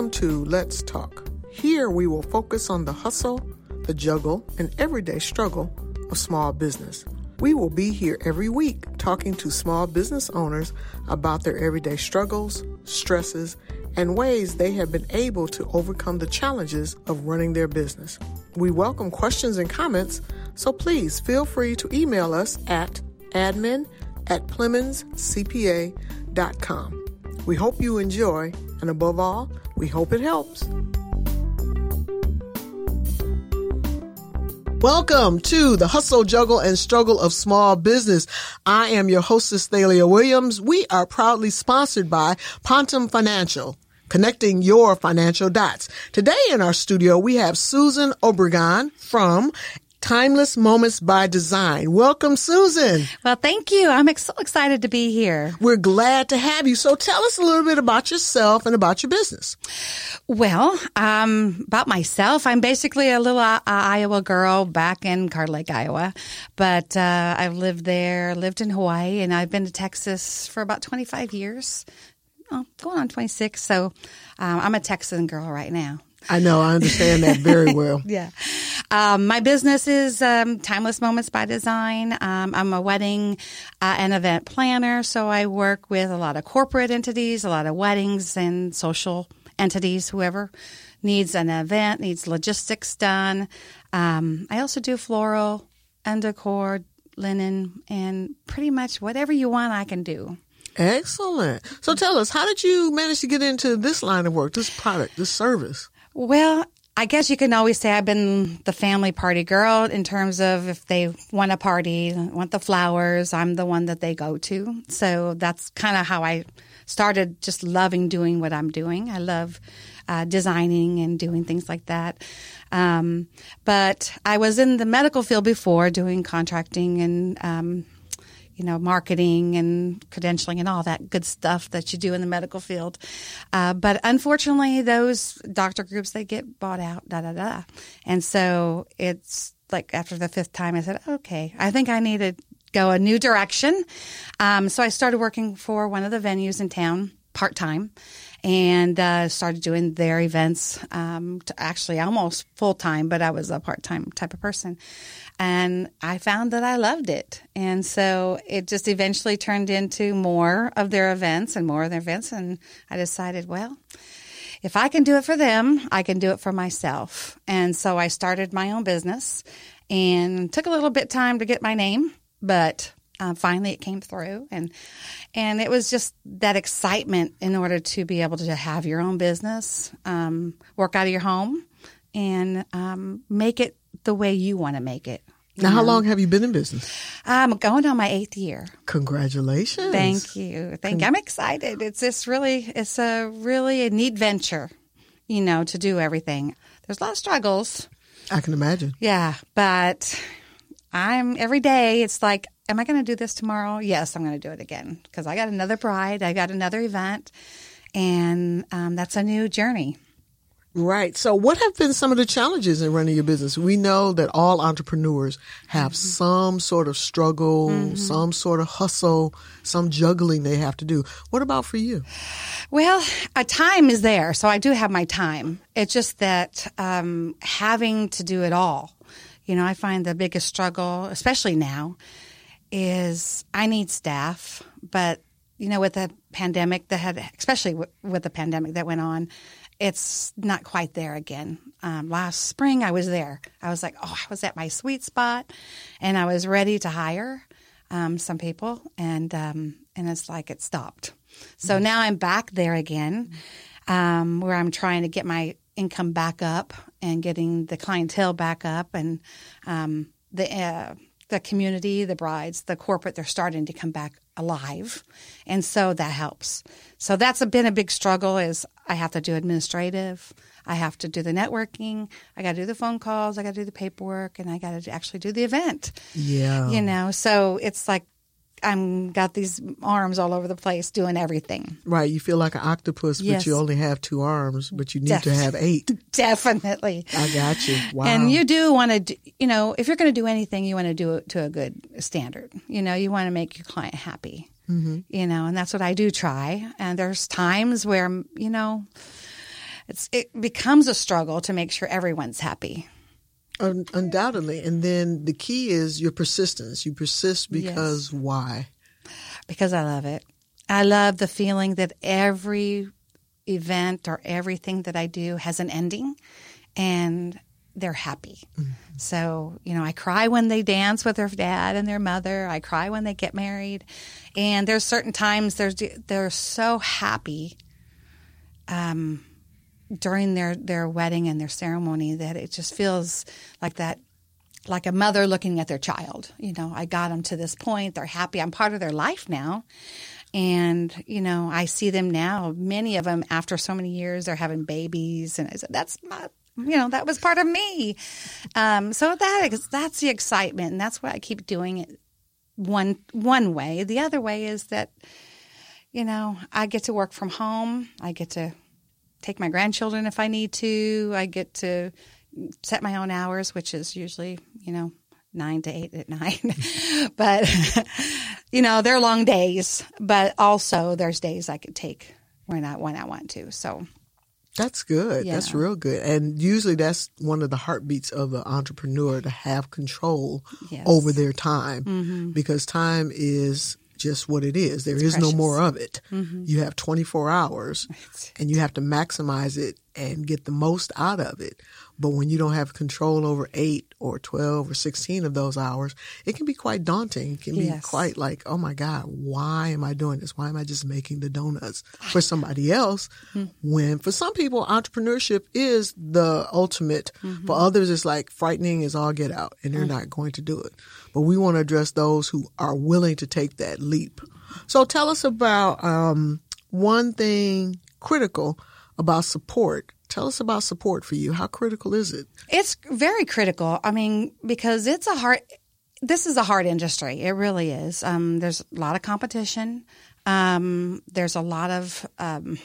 Welcome to Let's Talk. Here we will focus on the hustle, the juggle, and everyday struggle of small business. We will be here every week talking to small business owners about their everyday struggles, stresses, and ways they have been able to overcome the challenges of running their business. We welcome questions and comments, so please feel free to email us at admin at PlemonsCPA.com. We hope you enjoy, and above all, we hope it helps. Welcome to the hustle, juggle, and struggle of small business. I am your hostess, Thalia Williams. We are proudly sponsored by Pontem Financial, connecting your financial dots. Today in our studio, we have Susan Obregon from Timeless Moments by Design. Welcome, Susan. Well, thank you. I'm ex- so excited to be here. We're glad to have you. So tell us a little bit about yourself and about your business. Well, um, about myself, I'm basically a little uh, Iowa girl back in Carter Lake, Iowa, but uh, I've lived there, lived in Hawaii, and I've been to Texas for about 25 years. Oh, going on 26. So um, I'm a Texan girl right now. I know, I understand that very well. yeah. Um, my business is um, Timeless Moments by Design. Um, I'm a wedding uh, and event planner, so I work with a lot of corporate entities, a lot of weddings and social entities, whoever needs an event, needs logistics done. Um, I also do floral and decor, linen, and pretty much whatever you want, I can do. Excellent. So tell us, how did you manage to get into this line of work, this product, this service? Well, I guess you can always say I've been the family party girl in terms of if they want a party, want the flowers, I'm the one that they go to. So that's kind of how I started just loving doing what I'm doing. I love uh, designing and doing things like that. Um, but I was in the medical field before doing contracting and um, you know, marketing and credentialing and all that good stuff that you do in the medical field. Uh, but unfortunately, those doctor groups, they get bought out, da, da, da. And so it's like after the fifth time, I said, okay, I think I need to go a new direction. Um, so I started working for one of the venues in town part time and uh, started doing their events um, actually almost full time, but I was a part time type of person. And I found that I loved it. And so it just eventually turned into more of their events and more of their events. And I decided, well, if I can do it for them, I can do it for myself. And so I started my own business and took a little bit time to get my name, but uh, finally it came through and and it was just that excitement in order to be able to have your own business um, work out of your home and um, make it the way you want to make it now, know? how long have you been in business? I'm going on my eighth year. Congratulations! Thank you. Thank. Con- I'm excited. It's just really, it's a really a neat venture, you know, to do everything. There's a lot of struggles. I can imagine. Yeah, but I'm every day. It's like am I going to do this tomorrow? Yes, I'm going to do it again because I got another bride, I got another event, and um, that's a new journey. Right. So, what have been some of the challenges in running your business? We know that all entrepreneurs have mm-hmm. some sort of struggle, mm-hmm. some sort of hustle, some juggling they have to do. What about for you? Well, a time is there, so I do have my time. It's just that um, having to do it all. You know, I find the biggest struggle, especially now, is I need staff, but you know, with the pandemic that had, especially w- with the pandemic that went on, it's not quite there again. Um, last spring, I was there. I was like, oh, I was at my sweet spot, and I was ready to hire um, some people, and um, and it's like it stopped. So mm-hmm. now I'm back there again, um, where I'm trying to get my income back up and getting the clientele back up, and um, the uh, the community, the brides, the corporate, they're starting to come back alive. And so that helps. So that's a, been a big struggle is I have to do administrative. I have to do the networking. I got to do the phone calls. I got to do the paperwork and I got to actually do the event. Yeah. You know, so it's like I'm got these arms all over the place doing everything. Right. You feel like an octopus, yes. but you only have two arms, but you need Def- to have eight. Definitely. I got you. Wow. And you do want to, you know, if you're going to do anything, you want to do it to a good standard. You know, you want to make your client happy. Mm-hmm. You know, and that's what I do try. And there's times where, you know, it's it becomes a struggle to make sure everyone's happy. Un- undoubtedly. And then the key is your persistence. You persist because yes. why? Because I love it. I love the feeling that every event or everything that I do has an ending and they're happy. Mm-hmm. So, you know, I cry when they dance with their dad and their mother. I cry when they get married. And there's certain times there's they're so happy um, during their, their wedding and their ceremony that it just feels like that like a mother looking at their child. You know, I got them to this point. They're happy. I'm part of their life now. And, you know, I see them now, many of them after so many years, they're having babies. And I said, that's my, you know, that was part of me. Um, so that is, that's the excitement. And that's why I keep doing it one, one way. The other way is that, you know, I get to work from home. I get to take my grandchildren if I need to. I get to set my own hours, which is usually, you know, nine to eight at night. but, you know, they're long days, but also there's days I could take when I, when I want to. So that's good. Yeah. That's real good. And usually that's one of the heartbeats of an entrepreneur to have control yes. over their time mm-hmm. because time is just what it is. There it's is precious. no more of it. Mm-hmm. You have 24 hours and you have to maximize it and get the most out of it. But when you don't have control over eight or 12 or 16 of those hours, it can be quite daunting. It can be yes. quite like, oh my God, why am I doing this? Why am I just making the donuts for somebody else? Mm-hmm. When for some people, entrepreneurship is the ultimate. Mm-hmm. For others, it's like frightening as all get out and they're mm-hmm. not going to do it. But we want to address those who are willing to take that leap. So tell us about um, one thing critical about support Tell us about support for you. How critical is it? It's very critical. I mean, because it's a hard, this is a hard industry. It really is. Um, there's a lot of competition. Um, there's a lot of um,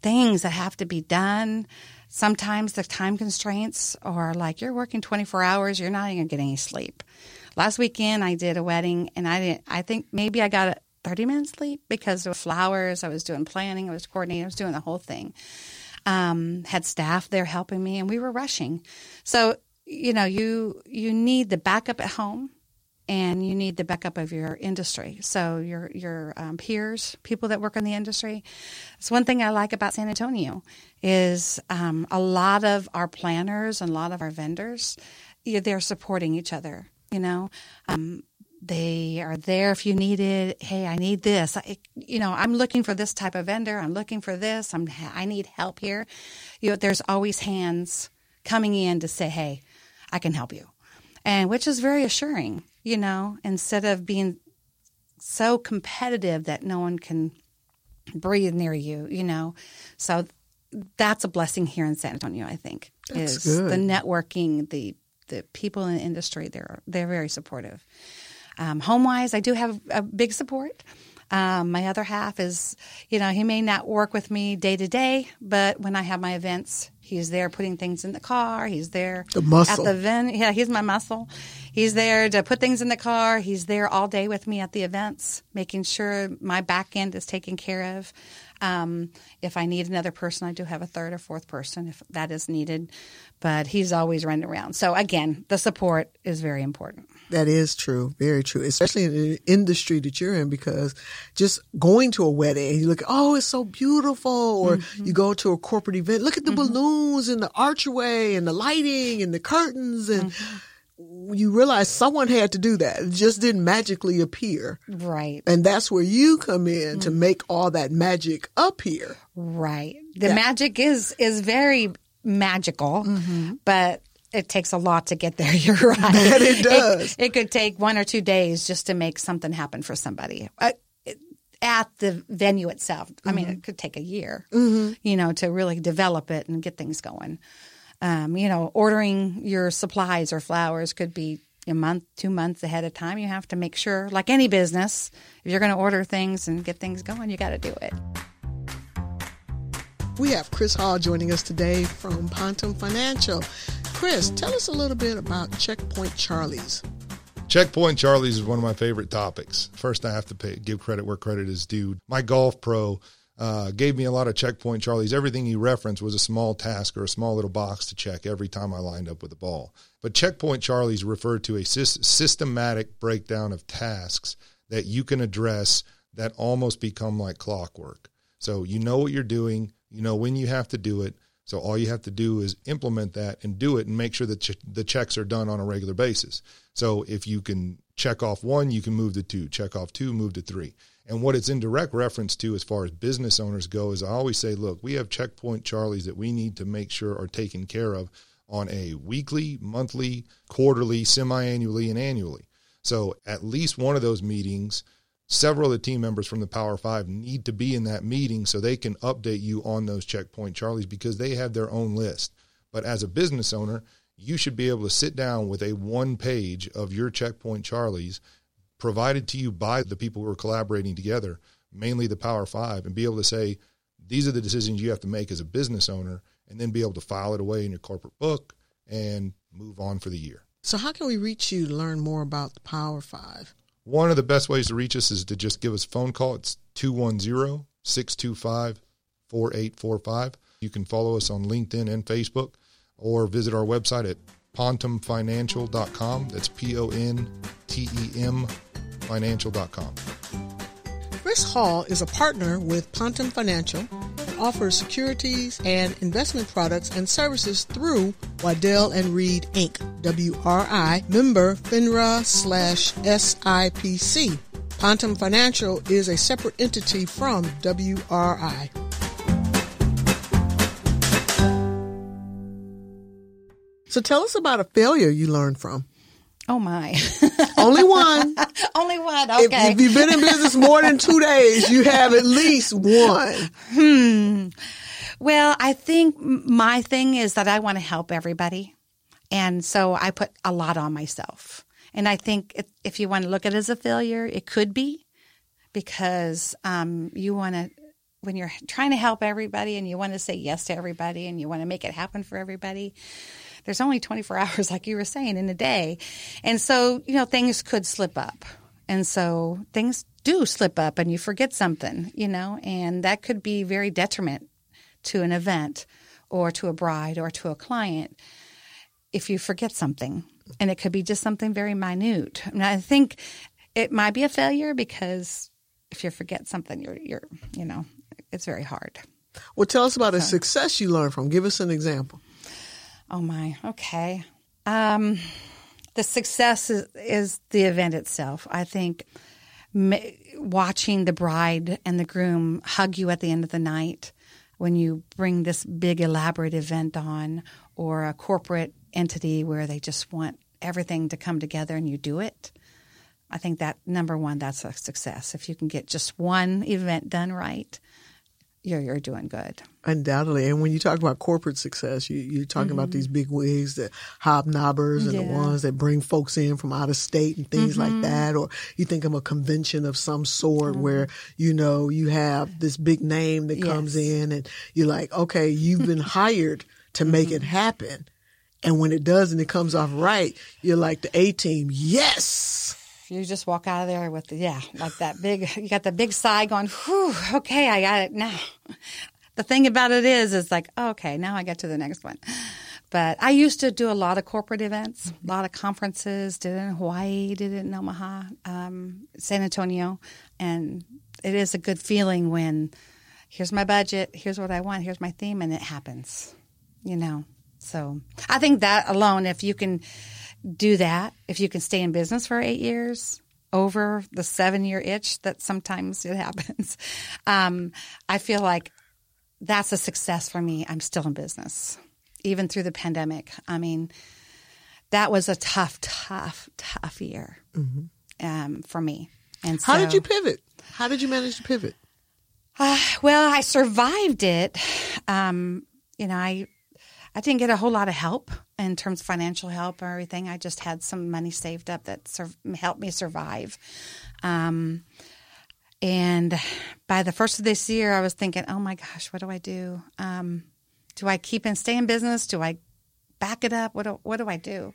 things that have to be done. Sometimes the time constraints are like you're working 24 hours, you're not even getting any sleep. Last weekend, I did a wedding, and I didn't. I think maybe I got 30 minutes sleep because of flowers. I was doing planning, I was coordinating, I was doing the whole thing um, had staff there helping me, and we were rushing. So you know, you you need the backup at home, and you need the backup of your industry. So your your um, peers, people that work in the industry. It's one thing I like about San Antonio is um, a lot of our planners and a lot of our vendors, they're supporting each other. You know, um, they are there if you need it. Hey, I need this. I, you know, I'm looking for this type of vendor. I'm looking for this. I'm, I need help here. You know, there's always hands coming in to say, hey, I can help you. And which is very assuring, you know, instead of being so competitive that no one can breathe near you, you know. So that's a blessing here in San Antonio, I think. That's is good. the networking, the the people in the industry, they're they're very supportive. Um, home wise, I do have a big support. Um, my other half is, you know, he may not work with me day to day, but when I have my events, he's there putting things in the car. He's there the muscle. at the event. Yeah, he's my muscle. He's there to put things in the car. He's there all day with me at the events, making sure my back end is taken care of. Um, if I need another person, I do have a third or fourth person if that is needed. But he's always running around. So again, the support is very important. That is true, very true, especially in the industry that you're in, because just going to a wedding and you look, oh, it's so beautiful, or mm-hmm. you go to a corporate event, look at the mm-hmm. balloons and the archway and the lighting and the curtains, and mm-hmm. You realize someone had to do that. It just didn't magically appear. Right. And that's where you come in to mm-hmm. make all that magic appear. Right. The yeah. magic is is very magical, mm-hmm. but it takes a lot to get there. You're right. That it does. It, it, could take one or two days just to make something happen for somebody uh, at the venue itself. I mean, it mm-hmm. could take a year, mm-hmm. you know, to really develop it and get things going. Um, you know, ordering your supplies or flowers could be a month, two months ahead of time. You have to make sure, like any business, if you're going to order things and get things going, you got to do it. We have Chris Hall joining us today from Pontem Financial. Chris, tell us a little bit about Checkpoint Charlie's. Checkpoint Charlie's is one of my favorite topics. First, I have to pay, give credit where credit is due. My golf pro uh, gave me a lot of checkpoint Charlies. Everything he referenced was a small task or a small little box to check every time I lined up with the ball. But checkpoint Charlies referred to a sy- systematic breakdown of tasks that you can address that almost become like clockwork. So you know what you're doing, you know when you have to do it. So all you have to do is implement that and do it and make sure that ch- the checks are done on a regular basis. So if you can check off one, you can move to two, check off two, move to three. And what it's in direct reference to as far as business owners go is I always say, look, we have checkpoint Charlies that we need to make sure are taken care of on a weekly, monthly, quarterly, semi annually, and annually. So at least one of those meetings, several of the team members from the Power Five need to be in that meeting so they can update you on those checkpoint Charlies because they have their own list. But as a business owner, you should be able to sit down with a one page of your checkpoint Charlies provided to you by the people who are collaborating together, mainly the Power Five, and be able to say, these are the decisions you have to make as a business owner, and then be able to file it away in your corporate book and move on for the year. So, how can we reach you to learn more about the Power Five? One of the best ways to reach us is to just give us a phone call. It's 210 625 4845. You can follow us on LinkedIn and Facebook or visit our website at pontemfinancial.com. That's P O N T E M financial.com. Chris Hall is a partner with Pontem Financial and offers securities and investment products and services through Waddell and Reed Inc. WRI member FINRA slash SIPC. Pontem Financial is a separate entity from WRI. So tell us about a failure you learned from. Oh my. Only one. Only one. If, Okay. if you've been in business more than two days, you have at least one. Hmm. Well, I think my thing is that I want to help everybody. And so I put a lot on myself. And I think if, if you want to look at it as a failure, it could be because um, you want to, when you're trying to help everybody and you want to say yes to everybody and you want to make it happen for everybody, there's only 24 hours, like you were saying, in a day. And so, you know, things could slip up. And so things do slip up and you forget something, you know, and that could be very detriment to an event or to a bride or to a client if you forget something. And it could be just something very minute. And I think it might be a failure because if you forget something, you're, you're you know, it's very hard. Well, tell us about a success you learned from. Give us an example. Oh my, okay. Um, the success is, is the event itself. I think watching the bride and the groom hug you at the end of the night when you bring this big elaborate event on, or a corporate entity where they just want everything to come together and you do it. I think that number one, that's a success. If you can get just one event done right, you're you're doing good. Undoubtedly. And when you talk about corporate success, you, you're talking about these big wigs, the hobnobbers and the Mm-hmm. Yeah. Mm-hmm. ones that bring folks in from out of state and things like that. Or you think of a convention of some sort where, you know, you have this big name that comes in and you're like, okay, you've been hired to make Mm-hmm. it happen. And when it does and it comes off right, you're like the A team. Yes. You just walk out of there with yeah, like that big, you got the big sigh going, whew, okay, I got it now. The thing about it is, is like, oh, okay, now I get to the next one. But I used to do a lot of corporate events, a lot of conferences, did it in Hawaii, did it in Omaha, um, San Antonio. And it is a good feeling when here's my budget, here's what I want, here's my theme, and it happens, you know. So I think that alone, if you can do that, if you can stay in business for eight years, over the seven year itch that sometimes it happens, um, I feel like that's a success for me. I'm still in business, even through the pandemic. I mean, that was a tough, tough, tough year um, for me. And How did you pivot? How did you manage to pivot? uh, well, I survived it. Um, you know, I I didn't get a whole lot of help in terms of financial help or everything. I just had some money saved up that sur- helped me survive. Um, and by the first of this year, I was thinking, "Oh my gosh, what do I do? Um, do I keep and stay in business? Do I back it up? What do, what do I do?"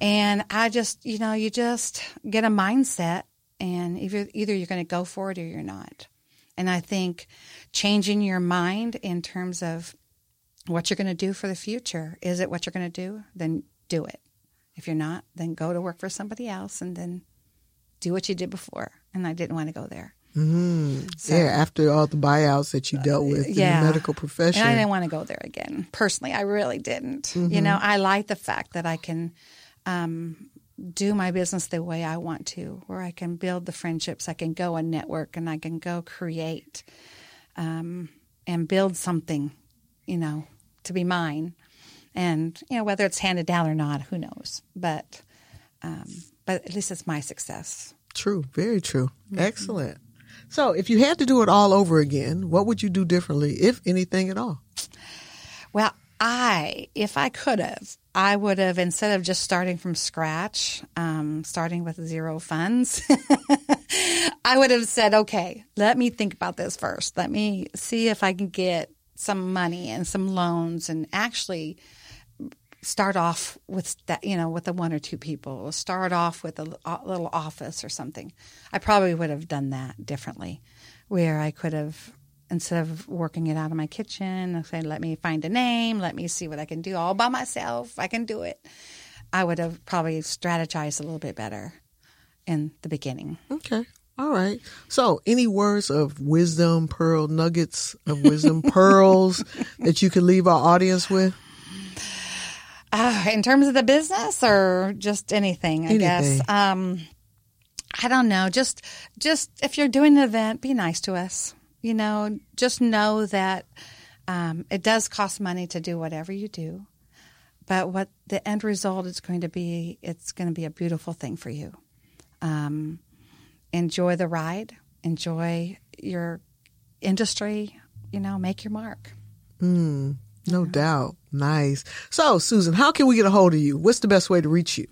And I just, you know, you just get a mindset, and either either you're going to go for it or you're not. And I think changing your mind in terms of what you're going to do for the future. Is it what you're going to do? Then do it. If you're not, then go to work for somebody else and then do what you did before. And I didn't want to go there. Mm-hmm. So, yeah, after all the buyouts that you dealt with yeah. in the medical profession. And I didn't want to go there again. Personally, I really didn't. Mm-hmm. You know, I like the fact that I can um, do my business the way I want to, where I can build the friendships, I can go and network, and I can go create um, and build something, you know, to be mine. And you know whether it's handed down or not, who knows? But um, but at least it's my success. True, very true. Mm-hmm. Excellent. So, if you had to do it all over again, what would you do differently, if anything at all? Well, I, if I could have, I would have, instead of just starting from scratch, um, starting with zero funds, I would have said, okay, let me think about this first. Let me see if I can get some money and some loans and actually start off with that, you know, with the one or two people, start off with a, little office or something. I probably would have done that differently, where I could have instead of working it out of my kitchen, say, let me find a name, let me see what I can do all by myself. I can do it. I would have probably strategized a little bit better in the beginning. Okay. All right. So, any words of wisdom, pearl nuggets of wisdom, pearls that you could leave our audience with? Uh, in terms of the business or just anything, I anything. guess. Um, I don't know. Just, just if you're doing an event, be nice to us. You know, just know that um, it does cost money to do whatever you do, but what the end result is going to be, it's going to be a beautiful thing for you. Um, enjoy the ride, enjoy your industry. You know, make your mark. Mm. No doubt. Nice. So, Susan, how can we get a hold of you? What's the best way to reach you?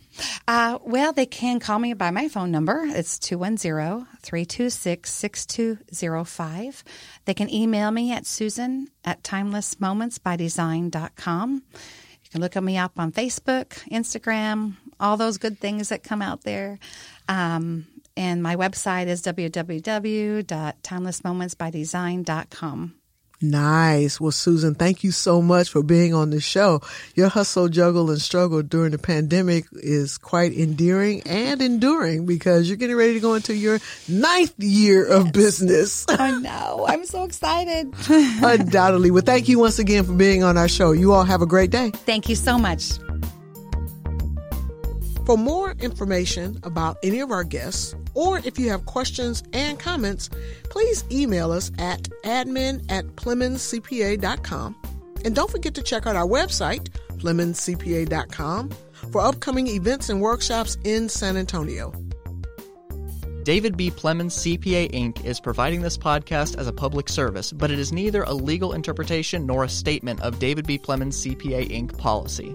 Uh, well, they can call me by my phone number. It's 210 326 6205. They can email me at susan at timelessmomentsbydesign.com. You can look at me up on Facebook, Instagram, all those good things that come out there. Um, and my website is www.timelessmomentsbydesign.com. Nice. Well, Susan, thank you so much for being on the show. Your hustle, juggle, and struggle during the pandemic is quite endearing and enduring because you're getting ready to go into your ninth year of yes. business. I know. I'm so excited. Undoubtedly. Well, thank you once again for being on our show. You all have a great day. Thank you so much. For more information about any of our guests, or if you have questions and comments, please email us at admin at PlemonsCPA.com. And don't forget to check out our website, PlemonsCPA.com, for upcoming events and workshops in San Antonio. David B. Plemons CPA Inc. is providing this podcast as a public service, but it is neither a legal interpretation nor a statement of David B. Plemons CPA Inc. policy.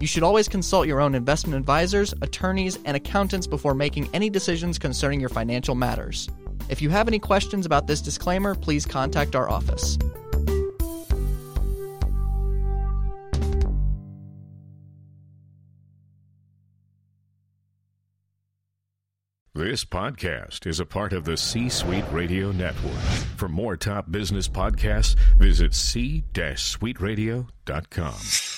You should always consult your own investment advisors, attorneys, and accountants before making any decisions concerning your financial matters. If you have any questions about this disclaimer, please contact our office. This podcast is a part of the C Suite Radio Network. For more top business podcasts, visit c-suiteradio.com.